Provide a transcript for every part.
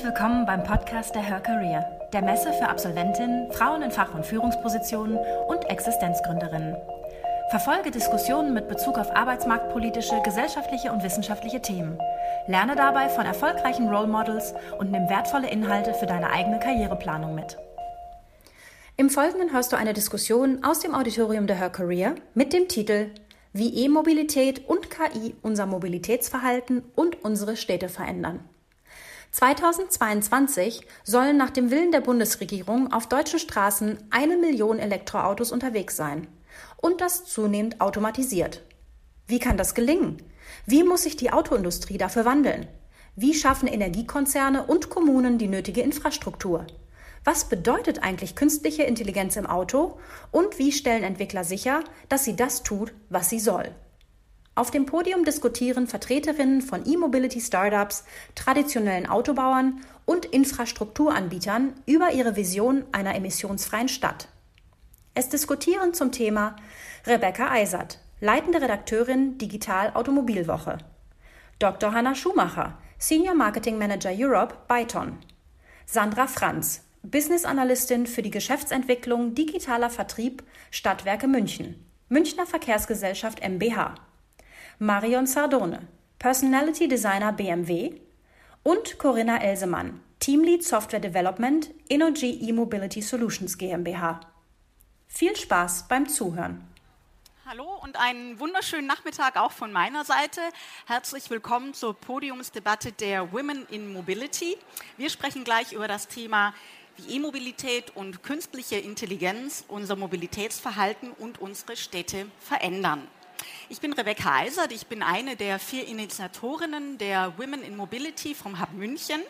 Herzlich willkommen beim Podcast der Her Career, der Messe für Absolventinnen, Frauen in Fach- und Führungspositionen und Existenzgründerinnen. Verfolge Diskussionen mit Bezug auf arbeitsmarktpolitische, gesellschaftliche und wissenschaftliche Themen. Lerne dabei von erfolgreichen Role Models und nimm wertvolle Inhalte für deine eigene Karriereplanung mit. Im Folgenden hörst du eine Diskussion aus dem Auditorium der Her Career mit dem Titel Wie E-Mobilität und KI unser Mobilitätsverhalten und unsere Städte verändern. 2022 sollen nach dem Willen der Bundesregierung auf deutschen Straßen eine Million Elektroautos unterwegs sein und das zunehmend automatisiert. Wie kann das gelingen? Wie muss sich die Autoindustrie dafür wandeln? Wie schaffen Energiekonzerne und Kommunen die nötige Infrastruktur? Was bedeutet eigentlich künstliche Intelligenz im Auto und wie stellen Entwickler sicher, dass sie das tut, was sie soll? Auf dem Podium diskutieren Vertreterinnen von E-Mobility-Startups, traditionellen Autobauern und Infrastrukturanbietern über ihre Vision einer emissionsfreien Stadt. Es diskutieren zum Thema Rebecca Eisert, leitende Redakteurin Digital Automobilwoche, Dr. Hanna Schumacher, Senior Marketing Manager Europe Byton, Sandra Franz, Business Analystin für die Geschäftsentwicklung digitaler Vertrieb Stadtwerke München, Münchner Verkehrsgesellschaft MBH, Marion Sardone, Personality Designer BMW und Corinna Elsemann, Teamlead Software Development Energy E-Mobility Solutions GmbH. Viel Spaß beim Zuhören. Hallo und einen wunderschönen Nachmittag auch von meiner Seite. Herzlich willkommen zur Podiumsdebatte der Women in Mobility. Wir sprechen gleich über das Thema, wie E-Mobilität und künstliche Intelligenz unser Mobilitätsverhalten und unsere Städte verändern. Ich bin Rebecca Eisert, ich bin eine der vier Initiatorinnen der Women in Mobility vom Hub München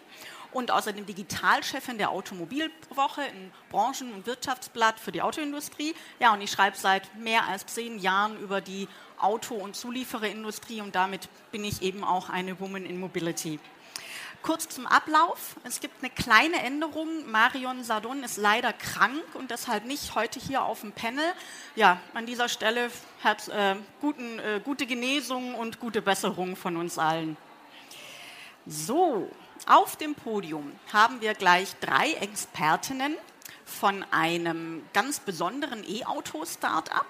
und außerdem Digitalchefin der Automobilwoche, ein Branchen- und Wirtschaftsblatt für die Autoindustrie. Ja, und ich schreibe seit mehr als zehn Jahren über die Auto- und Zuliefererindustrie und damit bin ich eben auch eine Woman in Mobility. Kurz zum Ablauf. Es gibt eine kleine Änderung. Marion Sardon ist leider krank und deshalb nicht heute hier auf dem Panel. Ja, an dieser Stelle hat äh, guten, äh, gute Genesung und gute Besserung von uns allen. So, auf dem Podium haben wir gleich drei Expertinnen von einem ganz besonderen E-Auto-Startup,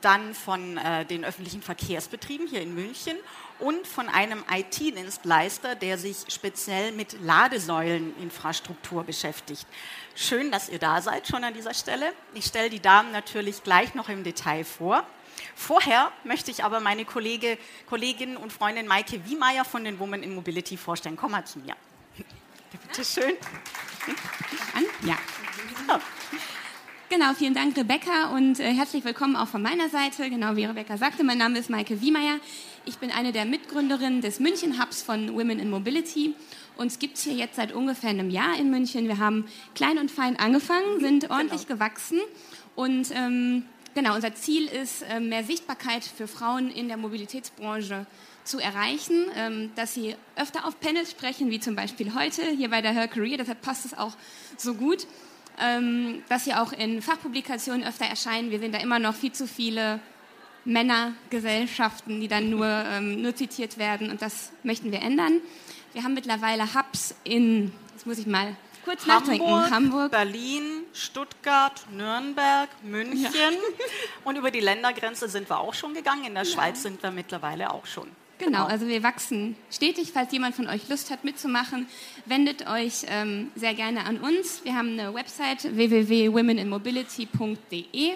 dann von äh, den öffentlichen Verkehrsbetrieben hier in München und von einem IT-Dienstleister, der sich speziell mit Ladesäuleninfrastruktur beschäftigt. Schön, dass ihr da seid schon an dieser Stelle. Ich stelle die Damen natürlich gleich noch im Detail vor. Vorher möchte ich aber meine Kollege, Kollegin und Freundin Maike Wiemeyer von den Women in Mobility vorstellen. Komm mal zu mir. Bitte schön. Ja. So. Genau, vielen Dank, Rebecca, und äh, herzlich willkommen auch von meiner Seite. Genau wie Rebecca sagte, mein Name ist Maike Wiemeyer. Ich bin eine der Mitgründerinnen des München Hubs von Women in Mobility. Uns gibt es hier jetzt seit ungefähr einem Jahr in München. Wir haben klein und fein angefangen, sind genau. ordentlich genau. gewachsen und ähm, Genau, unser Ziel ist, ähm, mehr Sichtbarkeit für Frauen in der Mobilitätsbranche zu erreichen, ähm, dass sie öfter auf Panels sprechen, wie zum Beispiel heute hier bei der Her Career, deshalb passt es auch so gut, ähm, dass sie auch in Fachpublikationen öfter erscheinen. Wir sehen da immer noch viel zu viele Männergesellschaften, die dann nur, nur zitiert werden und das möchten wir ändern. Wir haben mittlerweile Hubs in, jetzt muss ich mal kurz nachdenken. Hamburg, Berlin, Stuttgart, Nürnberg, München. Ja. Und über die Ländergrenze sind wir auch schon gegangen. In der ja. Schweiz sind wir mittlerweile auch schon. Genau, genau, also wir wachsen stetig. Falls jemand von euch Lust hat mitzumachen, wendet euch ähm, sehr gerne an uns. Wir haben eine Website www.womeninmobility.de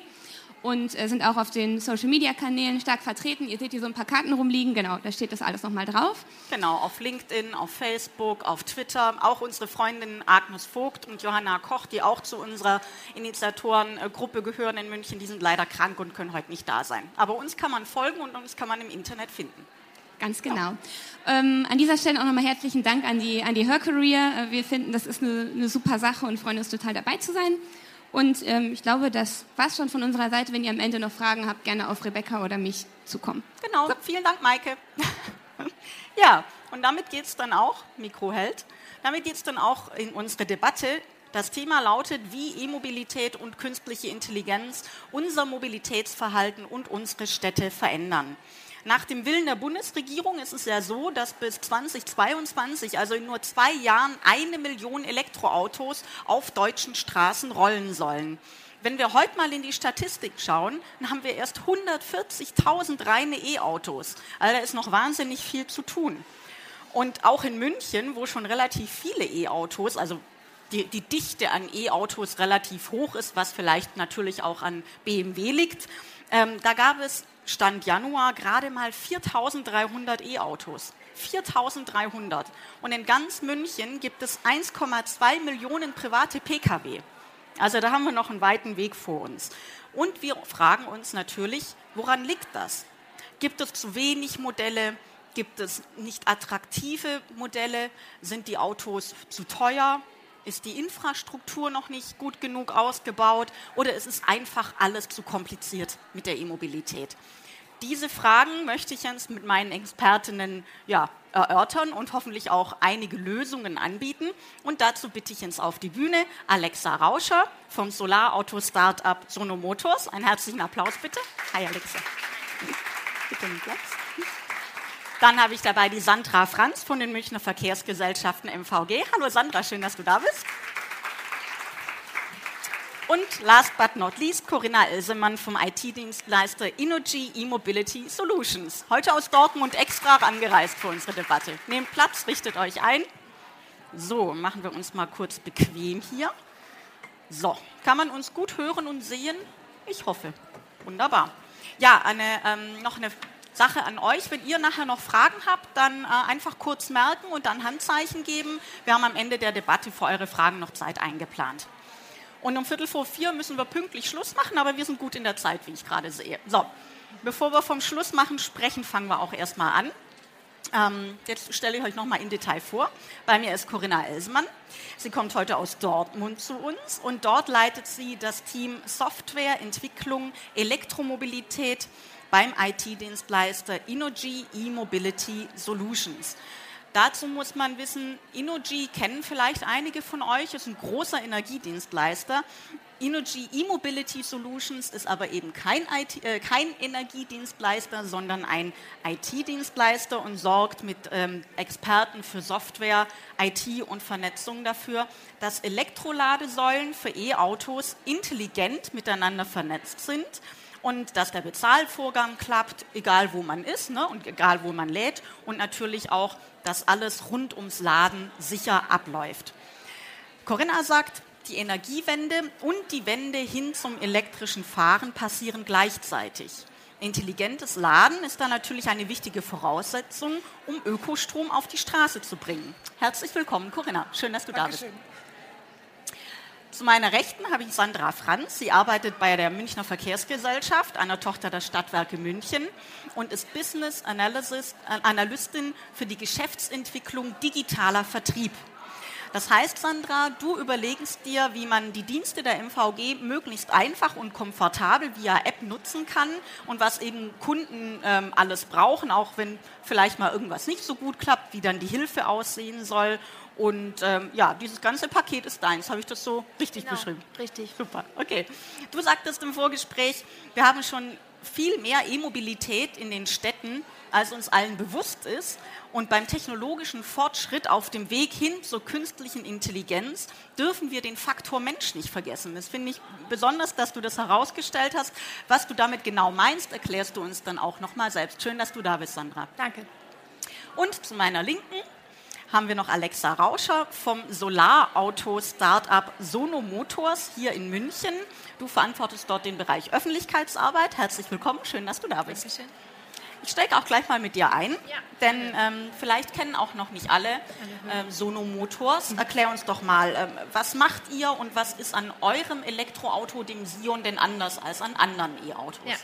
und äh, sind auch auf den Social Media Kanälen stark vertreten. Ihr seht hier so ein paar Karten rumliegen, genau, da steht das alles nochmal drauf. Genau, auf LinkedIn, auf Facebook, auf Twitter. Auch unsere Freundinnen Agnes Vogt und Johanna Koch, die auch zu unserer Initiatorengruppe gehören in München, die sind leider krank und können heute nicht da sein. Aber uns kann man folgen und uns kann man im Internet finden. Ganz genau. Ähm, an dieser Stelle auch nochmal herzlichen Dank an die, an die Her Career. Äh, wir finden, das ist eine, eine super Sache und freuen uns total dabei zu sein. Und ähm, ich glaube, das war es schon von unserer Seite. Wenn ihr am Ende noch Fragen habt, gerne auf Rebecca oder mich zukommen. Genau, so. vielen Dank, Maike. ja, und damit geht es dann auch, Mikro hält, damit geht es dann auch in unsere Debatte. Das Thema lautet, wie E-Mobilität und künstliche Intelligenz unser Mobilitätsverhalten und unsere Städte verändern. Nach dem Willen der Bundesregierung ist es ja so, dass bis 2022, also in nur zwei Jahren, eine Million Elektroautos auf deutschen Straßen rollen sollen. Wenn wir heute mal in die Statistik schauen, dann haben wir erst 140.000 reine E-Autos. Also da ist noch wahnsinnig viel zu tun. Und auch in München, wo schon relativ viele E-Autos, also die, die, Dichte an E-Autos relativ hoch ist, was vielleicht natürlich auch an BMW liegt, ähm, da gab es Stand Januar gerade mal 4.300 E-Autos. 4.300. Und in ganz München gibt es 1,2 Millionen private Pkw. Also da haben wir noch einen weiten Weg vor uns. Und wir fragen uns natürlich, woran liegt das? Gibt es zu wenig Modelle? Gibt es nicht attraktive Modelle? Sind die Autos zu teuer? Ist die Infrastruktur noch nicht gut genug ausgebaut? Oder ist es einfach alles zu kompliziert mit der E-Mobilität? Diese Fragen möchte ich jetzt mit meinen Expertinnen ja, erörtern und hoffentlich auch einige Lösungen anbieten. Und dazu bitte ich jetzt auf die Bühne Alexa Rauscher vom Solarauto-Startup Sono Motors. Einen herzlichen Applaus bitte. Hi Alexa. Bitte einen Platz. Dann habe ich dabei die Sandra Franz von den Münchner Verkehrsgesellschaften MVG. Hallo Sandra, schön, dass du da bist. Und last but not least Corinna Elsemann vom IT-Dienstleister Innogy E-Mobility Solutions. Heute aus Dortmund extra angereist für unsere Debatte. Nehmt Platz, richtet euch ein. So, machen wir uns mal kurz bequem hier. So, kann man uns gut hören und sehen? Ich hoffe. Wunderbar. Ja, eine, ähm, noch eine Sache an euch. Wenn ihr nachher noch Fragen habt, dann äh, einfach kurz merken und dann Handzeichen geben. Wir haben am Ende der Debatte für eure Fragen noch Zeit eingeplant. Und um Viertel vor vier müssen wir pünktlich Schluss machen, aber wir sind gut in der Zeit, wie ich gerade sehe. So, bevor wir vom Schluss machen sprechen, fangen wir auch erstmal an. Ähm, jetzt stelle ich euch nochmal in Detail vor. Bei mir ist Corinna Elsmann. Sie kommt heute aus Dortmund zu uns und dort leitet sie das Team Software, Entwicklung, Elektromobilität beim IT-Dienstleister Innogy E-Mobility Solutions. Dazu muss man wissen, Innogy kennen vielleicht einige von euch, ist ein großer Energiedienstleister. Innogy E-Mobility Solutions ist aber eben kein, IT, äh, kein Energiedienstleister, sondern ein IT-Dienstleister und sorgt mit ähm, Experten für Software, IT und Vernetzung dafür, dass Elektroladesäulen für E-Autos intelligent miteinander vernetzt sind und dass der Bezahlvorgang klappt, egal wo man ist ne, und egal wo man lädt und natürlich auch, dass alles rund ums Laden sicher abläuft. Corinna sagt, die Energiewende und die Wende hin zum elektrischen Fahren passieren gleichzeitig. Intelligentes Laden ist da natürlich eine wichtige Voraussetzung, um Ökostrom auf die Straße zu bringen. Herzlich willkommen, Corinna. Schön, dass du Dankeschön. da bist. Zu meiner Rechten habe ich Sandra Franz. Sie arbeitet bei der Münchner Verkehrsgesellschaft, einer Tochter der Stadtwerke München, und ist Business Analyst, äh, Analystin für die Geschäftsentwicklung digitaler Vertrieb. Das heißt, Sandra, du überlegst dir, wie man die Dienste der MVG möglichst einfach und komfortabel via App nutzen kann und was eben Kunden ähm, alles brauchen, auch wenn vielleicht mal irgendwas nicht so gut klappt, wie dann die Hilfe aussehen soll und ähm, ja, dieses ganze Paket ist deins. Habe ich das so richtig genau, beschrieben? Richtig. Super, okay. Du sagtest im Vorgespräch, wir haben schon viel mehr E-Mobilität in den Städten, als uns allen bewusst ist. Und beim technologischen Fortschritt auf dem Weg hin zur künstlichen Intelligenz dürfen wir den Faktor Mensch nicht vergessen. Das finde ich besonders, dass du das herausgestellt hast. Was du damit genau meinst, erklärst du uns dann auch nochmal selbst. Schön, dass du da bist, Sandra. Danke. Und zu meiner Linken haben wir noch Alexa Rauscher vom Solarauto-Startup Sono Motors hier in München. Du verantwortest dort den Bereich Öffentlichkeitsarbeit. Herzlich willkommen, schön, dass du da bist. Dankeschön. Ich steige auch gleich mal mit dir ein, ja. denn ähm, vielleicht kennen auch noch nicht alle ähm, Sono Motors. Erklär uns doch mal, ähm, was macht ihr und was ist an eurem Elektroauto, dem Sion, denn anders als an anderen E-Autos? Ja.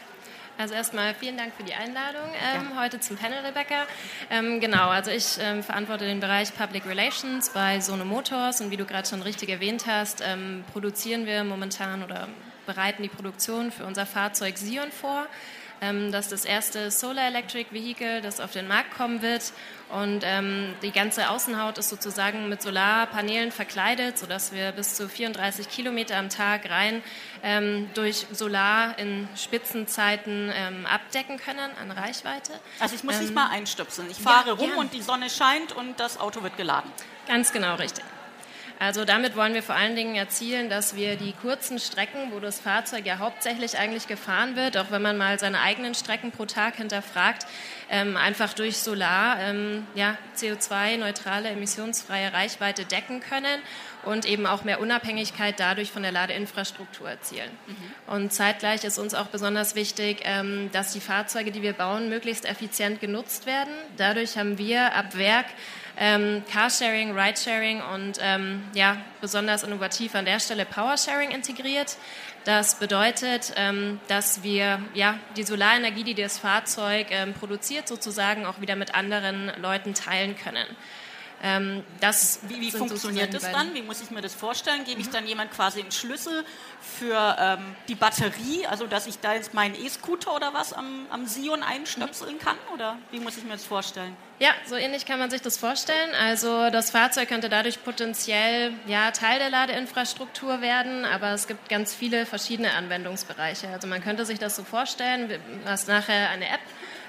Also erstmal vielen Dank für die Einladung ähm, heute zum Panel, Rebecca. Ähm, genau, also ich ähm, verantworte den Bereich Public Relations bei Sono Motors und wie du gerade schon richtig erwähnt hast, ähm, produzieren wir momentan oder bereiten die Produktion für unser Fahrzeug Sion vor. ähm, das ist das erste Solar Electric Vehicle, das auf den Markt kommen wird. Und ähm, die ganze Außenhaut ist sozusagen mit Solarpanelen verkleidet, sodass wir bis zu 34 Kilometer am Tag rein ähm, durch Solar in Spitzenzeiten ähm, abdecken können an Reichweite. Also ich muss nicht ähm, mal einstöpseln. Ich fahre ja, rum ja. und die Sonne scheint und das Auto wird geladen. Ganz genau richtig. Also damit wollen wir vor allen Dingen erzielen, dass wir die kurzen Strecken, wo das Fahrzeug ja hauptsächlich eigentlich gefahren wird, auch wenn man mal seine eigenen Strecken pro Tag hinterfragt, ähm, einfach durch Solar ähm, ja, CO2-neutrale, emissionsfreie Reichweite decken können und eben auch mehr Unabhängigkeit dadurch von der Ladeinfrastruktur erzielen. Mhm. Und zeitgleich ist uns auch besonders wichtig, ähm, dass die Fahrzeuge, die wir bauen, möglichst effizient genutzt werden. Dadurch haben wir ab Werk ähm, Carsharing, Ridesharing und ähm, ja, besonders innovativ an der Stelle Powersharing integriert. Das bedeutet, ähm, dass wir ja, die Solarenergie, die das Fahrzeug ähm, produziert, sozusagen auch wieder mit anderen Leuten teilen können. Ähm, das wie, wie funktioniert das dann? Wie muss ich mir das vorstellen? Gebe ich mhm. dann jemand quasi einen Schlüssel für ähm, die Batterie, also dass ich da jetzt meinen E-Scooter oder was am, am Sion einstöpseln kann? Oder wie muss ich mir das vorstellen? Ja, so ähnlich kann man sich das vorstellen. Also das Fahrzeug könnte dadurch potenziell ja, Teil der Ladeinfrastruktur werden, aber es gibt ganz viele verschiedene Anwendungsbereiche. Also man könnte sich das so vorstellen, du hast nachher eine App,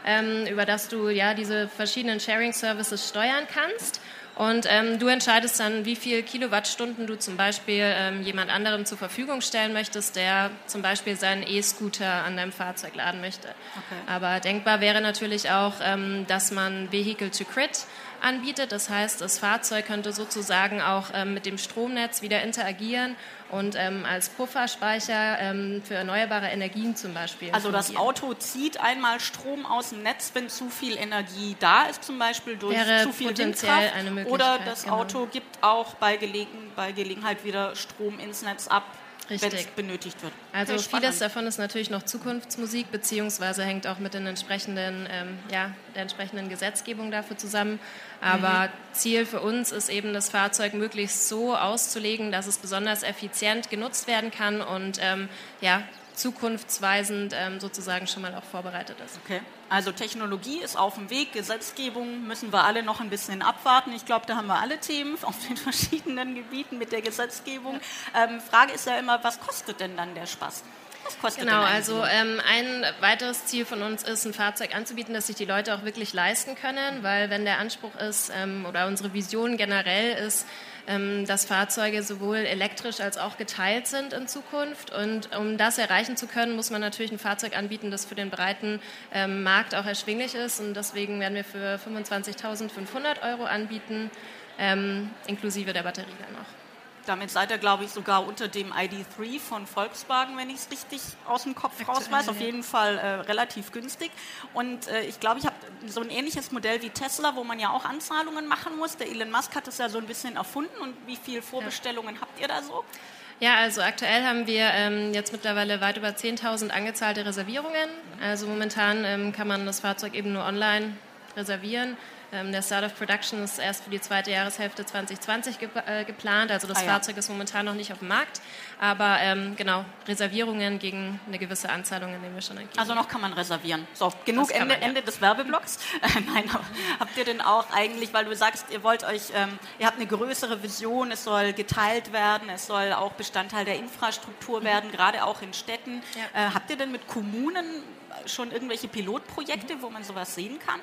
ähm, über das du ja diese verschiedenen Sharing-Services steuern kannst. Und ähm, du entscheidest dann, wie viel Kilowattstunden du zum Beispiel ähm, jemand anderem zur Verfügung stellen möchtest, der zum Beispiel seinen E-Scooter an deinem Fahrzeug laden möchte. Okay. Aber denkbar wäre natürlich auch, ähm, dass man Vehicle to Crit anbietet. Das heißt, das Fahrzeug könnte sozusagen auch ähm, mit dem Stromnetz wieder interagieren und ähm, als Pufferspeicher ähm, für erneuerbare Energien zum Beispiel. Also das Auto zieht einmal Strom aus dem Netz, wenn zu viel Energie da ist, zum Beispiel durch Wäre zu viel Windkraft. Eine Möglichkeit, oder das genau. Auto gibt auch bei, Gelegen bei Gelegenheit wieder Strom ins Netz ab wenn es benötigt wird. Also okay, vieles davon ist natürlich noch Zukunftsmusik, beziehungsweise hängt auch mit den entsprechenden, ähm, ja, der entsprechenden Gesetzgebung dafür zusammen. Aber mhm. Ziel für uns ist eben, das Fahrzeug möglichst so auszulegen, dass es besonders effizient genutzt werden kann und ähm, ja, zukunftsweisend ähm, sozusagen schon mal auch vorbereitet ist. Okay. Also Technologie ist auf dem Weg, Gesetzgebung müssen wir alle noch ein bisschen abwarten. Ich glaube, da haben wir alle Themen auf den verschiedenen Gebieten mit der Gesetzgebung. Ähm, Frage ist ja immer, was kostet denn dann der Spaß? Was kostet genau, also ähm, ein weiteres Ziel von uns ist, ein Fahrzeug anzubieten, das sich die Leute auch wirklich leisten können, weil wenn der Anspruch ist ähm, oder unsere Vision generell ist, dass Fahrzeuge sowohl elektrisch als auch geteilt sind in Zukunft. Und um das erreichen zu können, muss man natürlich ein Fahrzeug anbieten, das für den breiten ähm, Markt auch erschwinglich ist. Und deswegen werden wir für 25.500 Euro anbieten, ähm, inklusive der Batterie dann noch. Damit seid ihr, glaube ich, sogar unter dem ID3 von Volkswagen, wenn ich es richtig aus dem Kopf raus weiß. Auf jeden Fall äh, relativ günstig. Und äh, ich glaube, ich habe so ein ähnliches Modell wie Tesla, wo man ja auch Anzahlungen machen muss. Der Elon Musk hat es ja so ein bisschen erfunden. Und wie viele Vorbestellungen ja. habt ihr da so? Ja, also aktuell haben wir ähm, jetzt mittlerweile weit über 10.000 angezahlte Reservierungen. Also momentan ähm, kann man das Fahrzeug eben nur online reservieren. Ähm, der Start of Production ist erst für die zweite Jahreshälfte 2020 ge äh, geplant. Also das ah, Fahrzeug ja. ist momentan noch nicht auf dem Markt. Aber ähm, genau, Reservierungen gegen eine gewisse Anzahlung nehmen wir schon entgegen. Also noch kann man reservieren. So, genug Ende, man, ja. Ende, des Werbeblocks. Nein, aber habt ihr denn auch eigentlich, weil du sagst, ihr wollt euch, ähm, ihr habt eine größere Vision, es soll geteilt werden, es soll auch Bestandteil der Infrastruktur mhm. werden, gerade auch in Städten. Ja. Äh, habt ihr denn mit Kommunen schon irgendwelche Pilotprojekte, mhm. wo man sowas sehen kann?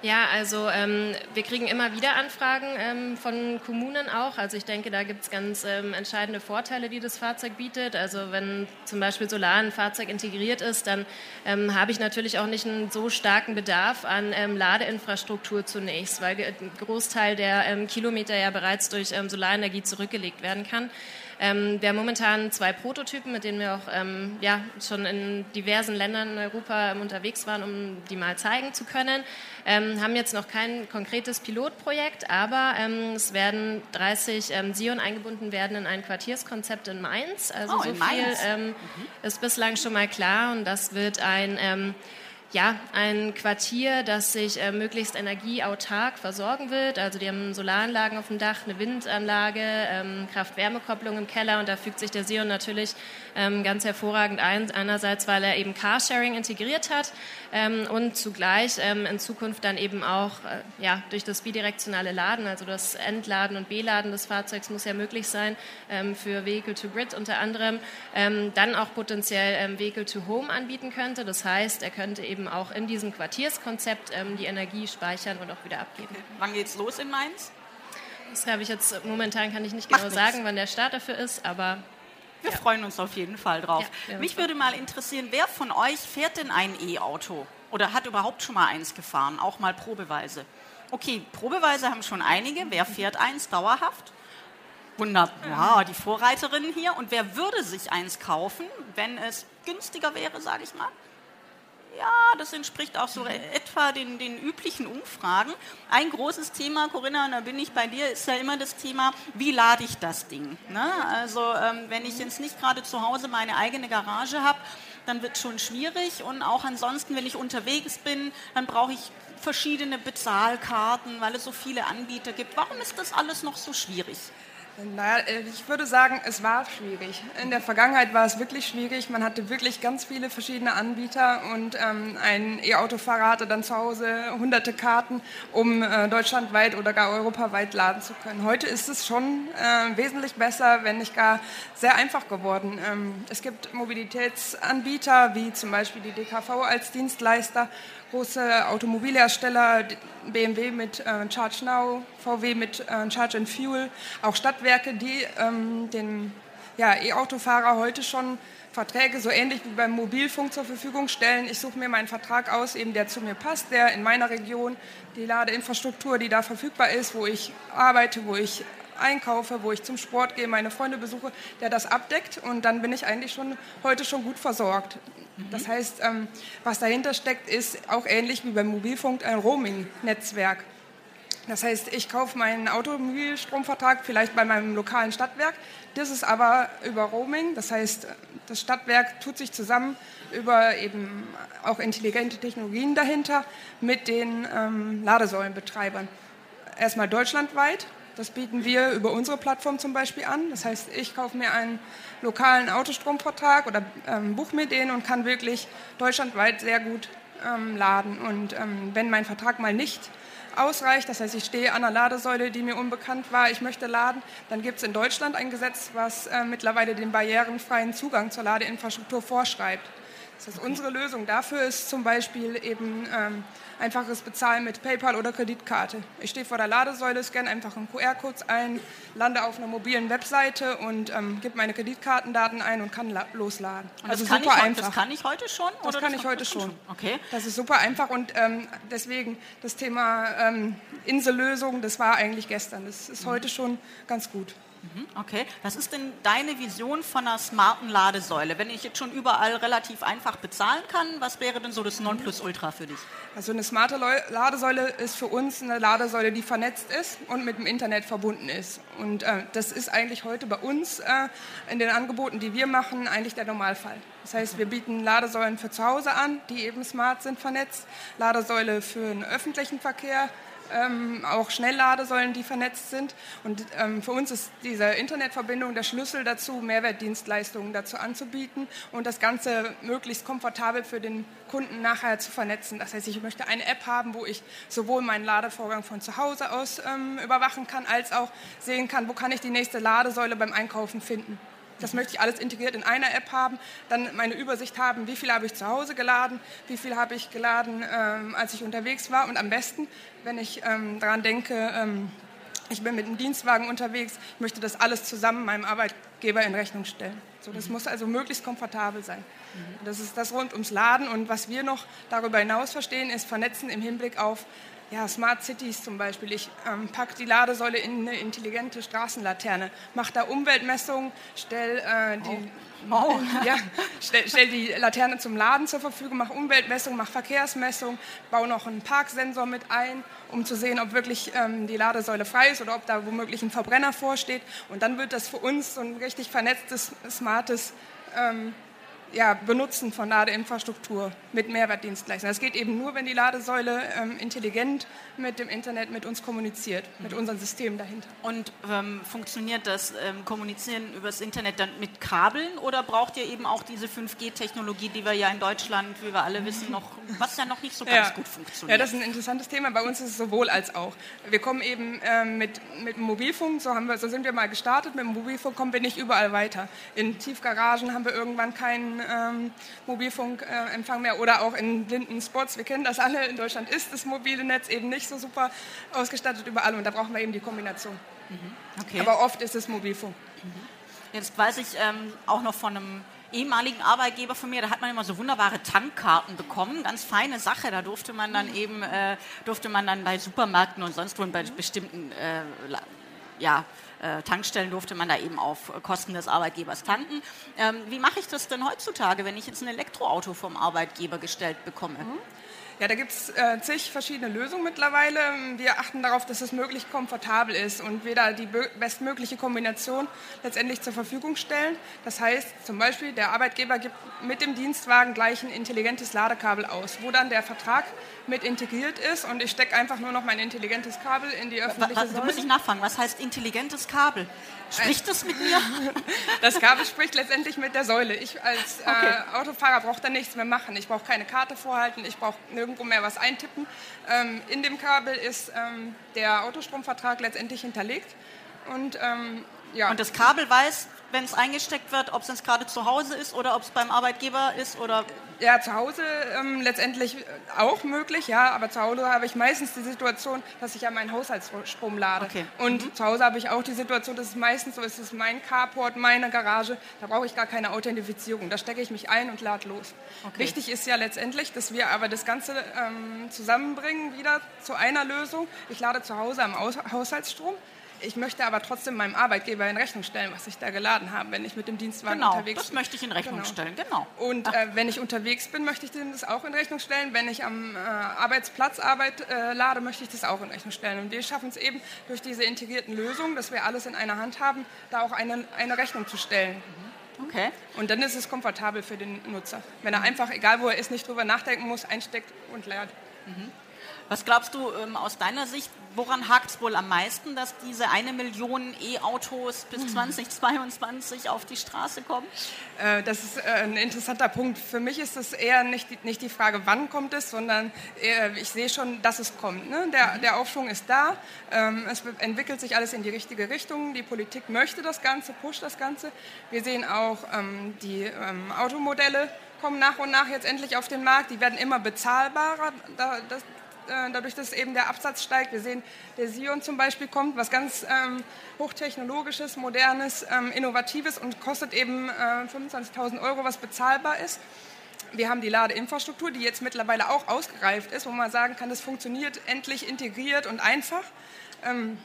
Ja, also ähm, wir kriegen immer wieder Anfragen ähm, von Kommunen auch. Also ich denke, da gibt es ganz ähm, entscheidende Vorteile, die das Fahrzeug bietet. Also wenn zum Beispiel Solar ein Fahrzeug integriert ist, dann ähm, habe ich natürlich auch nicht einen so starken Bedarf an ähm, Ladeinfrastruktur zunächst, weil ein Großteil der ähm, Kilometer ja bereits durch Solarenergie zurückgelegt werden kann. Ähm, wir haben momentan zwei Prototypen, mit denen wir auch ähm, ja, schon in diversen Ländern in Europa ähm, unterwegs waren, um die mal zeigen zu können. Ähm, haben jetzt noch kein konkretes Pilotprojekt, aber ähm, es werden 30 ähm, Sion eingebunden werden in ein Quartierskonzept in Mainz. Also oh, so viel ähm, mhm. ist bislang schon mal klar und das wird ein ja, ein Quartier, das sich äh, möglichst energieautark versorgen wird. Also die haben Solaranlagen auf dem Dach, eine Windanlage, ähm, Kraft-Wärme-Kopplung im Keller und da fügt sich der Sion natürlich ähm, ganz hervorragend ein. Einerseits, weil er eben Carsharing integriert hat und zugleich ähm, in Zukunft dann eben auch äh, ja, durch das bidirektionale Laden, also das Entladen und Beladen des Fahrzeugs muss ja möglich sein ähm, für Vehicle to Grid unter anderem, ähm, dann auch potenziell Vehicle to Home anbieten könnte. Das heißt, er könnte eben auch in diesem Quartierskonzept ähm, die Energie speichern und auch wieder abgeben. Okay. Wann es los in Mainz? Das habe ich jetzt momentan kann ich nicht genau sagen, wann der Start dafür ist, aber wir ja. freuen uns auf jeden Fall drauf. Ja, Mich würde mal interessieren, wer von euch fährt denn ein E-Auto oder hat überhaupt schon mal eins gefahren, auch mal probeweise? Okay, probeweise haben schon einige. Wer fährt eins dauerhaft? Wunderbar, die Vorreiterin hier. Und wer würde sich eins kaufen, wenn es günstiger wäre, sage ich mal? Das entspricht auch so etwa den, den üblichen Umfragen. Ein großes Thema, Corinna, und da bin ich bei dir, ist ja immer das Thema, wie lade ich das Ding? Ne? Also ähm, wenn ich jetzt nicht gerade zu Hause meine eigene Garage habe, dann wird es schon schwierig. Und auch ansonsten, wenn ich unterwegs bin, dann brauche ich verschiedene Bezahlkarten, weil es so viele Anbieter gibt. Warum ist das alles noch so schwierig? Naja, äh, ich würde sagen, es war schwierig. In der Vergangenheit war es wirklich schwierig. Man hatte wirklich ganz viele verschiedene Anbieter und ähm, ein E-Autofahrer hatte dann zu Hause hunderte Karten, um äh, deutschlandweit oder gar europaweit laden zu können. Heute ist es schon äh, wesentlich besser, wenn nicht gar sehr einfach geworden. Ähm, es gibt Mobilitätsanbieter wie zum Beispiel die DKV als Dienstleister große Automobilhersteller, BMW mit äh, Charge Now, VW mit äh, Charge and Fuel, auch Stadtwerke, die ähm, den ja, E-Autofahrer heute schon Verträge so ähnlich wie beim Mobilfunk zur Verfügung stellen. Ich suche mir meinen Vertrag aus, eben der zu mir passt, der in meiner Region die Ladeinfrastruktur, die da verfügbar ist, wo ich arbeite, wo ich einkaufe, wo ich zum Sport gehe, meine Freunde besuche, der das abdeckt und dann bin ich eigentlich schon heute schon gut versorgt. Das heißt, ähm, was dahinter steckt, ist auch ähnlich wie beim Mobilfunk ein Roaming-Netzwerk. Das heißt, ich kaufe meinen Automobilstromvertrag vielleicht bei meinem lokalen Stadtwerk. Das ist aber über Roaming. Das heißt, das Stadtwerk tut sich zusammen über eben auch intelligente Technologien dahinter mit den ähm, Ladesäulenbetreibern. Erstmal deutschlandweit das bieten wir über unsere Plattform zum Beispiel an. Das heißt, ich kaufe mir einen lokalen Autostromvertrag oder ähm, buche mir den und kann wirklich deutschlandweit sehr gut ähm, laden. Und ähm, wenn mein Vertrag mal nicht ausreicht, das heißt, ich stehe an einer Ladesäule, die mir unbekannt war, ich möchte laden, dann gibt es in Deutschland ein Gesetz, was äh, mittlerweile den barrierenfreien Zugang zur Ladeinfrastruktur vorschreibt. Das heißt, unsere Lösung dafür ist zum Beispiel eben ähm, einfaches Bezahlen mit PayPal oder Kreditkarte. Ich stehe vor der Ladesäule, scanne einfach einen QR-Code ein, lande auf einer mobilen Webseite und ähm, gebe meine Kreditkartendaten ein und kann losladen. Und also super ich, einfach. Das kann ich heute schon? Das kann das ich heute schon. schon. Okay. Das ist super einfach und ähm, deswegen das Thema ähm, Insellösung, das war eigentlich gestern. Das ist mhm. heute schon ganz gut. Mhm, okay. Was ist denn deine Vision von einer smarten Ladesäule? Wenn ich jetzt schon überall relativ einfach bezahlen kann, was wäre denn so das Nonplusultra für dich? Also eine smarte Ladesäule ist für uns eine Ladesäule, die vernetzt ist und mit dem Internet verbunden ist. Und äh, das ist eigentlich heute bei uns äh, in den Angeboten, die wir machen, eigentlich der Normalfall. Das heißt, wir bieten Ladesäulen für zu Hause an, die eben smart sind, vernetzt, Ladesäule für den öffentlichen Verkehr, ähm, auch Schnellladesäulen, die vernetzt sind. Und ähm, für uns ist diese Internetverbindung der Schlüssel dazu, Mehrwertdienstleistungen dazu anzubieten und das Ganze möglichst komfortabel für den Kunden nachher zu vernetzen. Das heißt, ich möchte eine App haben, wo ich sowohl meinen Ladevorgang von zu Hause aus ähm, überwachen kann, als auch sehen kann, wo kann ich die nächste Ladesäule beim Einkaufen finden. Das möchte ich alles integriert in einer App haben, dann meine Übersicht haben, wie viel habe ich zu Hause geladen, wie viel habe ich geladen, ähm, als ich unterwegs war. Und am besten, wenn ich ähm, daran denke, ähm, ich bin mit dem Dienstwagen unterwegs, ich möchte das alles zusammen meinem Arbeitgeber in Rechnung stellen. So, das mhm. muss also möglichst komfortabel sein. Mhm. Das ist das rund ums Laden. Und was wir noch darüber hinaus verstehen, ist Vernetzen im Hinblick auf ja, Smart Cities zum Beispiel. Ich ähm, packe die Ladesäule in eine intelligente Straßenlaterne, mache da Umweltmessungen, stelle äh, die, oh. Oh. ja, stell, stell, die Laterne zum Laden zur Verfügung, mache Umweltmessungen, mache Verkehrsmessungen, baue noch einen Parksensor mit ein, um zu sehen, ob wirklich ähm, die Ladesäule frei ist oder ob da womöglich ein Verbrenner vorsteht. Und dann wird das für uns so ein richtig vernetztes, smartes ähm, ja, Benutzen von Ladeinfrastruktur mit Mehrwertdienstleistungen. Das geht eben nur, wenn die Ladesäule ähm, intelligent mit dem Internet mit uns kommuniziert, mit mhm. unseren Systemen dahinter. Und ähm, funktioniert das ähm, Kommunizieren übers Internet dann mit Kabeln oder braucht ihr eben auch diese 5G-Technologie, die wir ja in Deutschland, wie wir alle wissen, noch, was ja noch nicht so ganz ja. gut funktioniert? Ja, das ist ein interessantes Thema. Bei uns ist es sowohl als auch. Wir kommen eben ähm, mit, mit dem Mobilfunk, so, haben wir, so sind wir mal gestartet, mit dem Mobilfunk kommen wir nicht überall weiter. In Tiefgaragen haben wir irgendwann keinen ähm, Mobilfunkempfang mehr oder auch in blinden Spots. Wir kennen das alle. In Deutschland ist das mobile Netz eben nicht so super ausgestattet überall und da brauchen wir eben die Kombination. Mhm. Okay. Aber oft ist es Mobilfunk. Mhm. Jetzt weiß ich ähm, auch noch von einem ehemaligen Arbeitgeber von mir, da hat man immer so wunderbare Tankkarten bekommen, ganz feine Sache. Da durfte man dann eben, äh, durfte man dann bei Supermärkten und sonst wo bei bestimmten äh, ja, äh, Tankstellen durfte man da eben auf Kosten des Arbeitgebers tanken. Ähm, wie mache ich das denn heutzutage, wenn ich jetzt ein Elektroauto vom Arbeitgeber gestellt bekomme? Mhm. Ja, da gibt es äh, zig verschiedene Lösungen mittlerweile. Wir achten darauf, dass es möglichst komfortabel ist und wir da die bestmögliche Kombination letztendlich zur Verfügung stellen. Das heißt zum Beispiel, der Arbeitgeber gibt mit dem Dienstwagen gleich ein intelligentes Ladekabel aus, wo dann der Vertrag mit integriert ist und ich stecke einfach nur noch mein intelligentes Kabel in die öffentliche Säule. Da muss ich nachfragen, was heißt intelligentes Kabel? Spricht das mit mir? Das Kabel spricht letztendlich mit der Säule. Ich als äh, okay. Autofahrer brauche da nichts mehr machen. Ich brauche keine Karte vorhalten, ich brauche nirgendwo mehr was eintippen. Ähm, in dem Kabel ist ähm, der Autostromvertrag letztendlich hinterlegt. Und, ähm, ja. und das Kabel weiß, wenn es eingesteckt wird, ob es jetzt gerade zu Hause ist oder ob es beim Arbeitgeber ist oder ja, zu Hause ähm, letztendlich auch möglich, ja, aber zu Hause habe ich meistens die Situation, dass ich ja meinen Haushaltsstrom lade. Okay. Und mhm. zu Hause habe ich auch die Situation, dass es meistens so ist, es ist mein Carport, meine Garage, da brauche ich gar keine Authentifizierung. Da stecke ich mich ein und lade los. Okay. Wichtig ist ja letztendlich, dass wir aber das Ganze ähm, zusammenbringen wieder zu einer Lösung. Ich lade zu Hause am Haushaltsstrom. Ich möchte aber trotzdem meinem Arbeitgeber in Rechnung stellen, was ich da geladen habe, wenn ich mit dem Dienstwagen genau, unterwegs bin. das möchte ich in Rechnung genau. stellen, genau. Und äh, wenn ich unterwegs bin, möchte ich das auch in Rechnung stellen. Wenn ich am äh, Arbeitsplatz Arbeit äh, lade, möchte ich das auch in Rechnung stellen. Und wir schaffen es eben durch diese integrierten Lösungen, dass wir alles in einer Hand haben, da auch eine, eine Rechnung zu stellen. Mhm. Okay. Und dann ist es komfortabel für den Nutzer, wenn er einfach, egal wo er ist, nicht drüber nachdenken muss, einsteckt und lädt. Mhm. Was glaubst du ähm, aus deiner Sicht, woran hakt es wohl am meisten, dass diese eine Million E-Autos bis 2022 hm. auf die Straße kommen? Äh, das ist äh, ein interessanter Punkt. Für mich ist es eher nicht die, nicht die Frage, wann kommt es, sondern eher, ich sehe schon, dass es kommt. Ne? Der, mhm. der Aufschwung ist da, ähm, es entwickelt sich alles in die richtige Richtung. Die Politik möchte das Ganze, pusht das Ganze. Wir sehen auch ähm, die ähm, Automodelle kommen nach und nach jetzt endlich auf den Markt. Die werden immer bezahlbarer. das, äh, dadurch, dass eben der Absatz steigt. Wir sehen, der Sion zum Beispiel kommt, was ganz ähm, hochtechnologisches, modernes, ähm, innovatives und kostet eben äh, 25.000 Euro, was bezahlbar ist. Wir haben die Ladeinfrastruktur, die jetzt mittlerweile auch ausgereift ist, wo man sagen kann, das funktioniert endlich integriert und einfach. Ähm,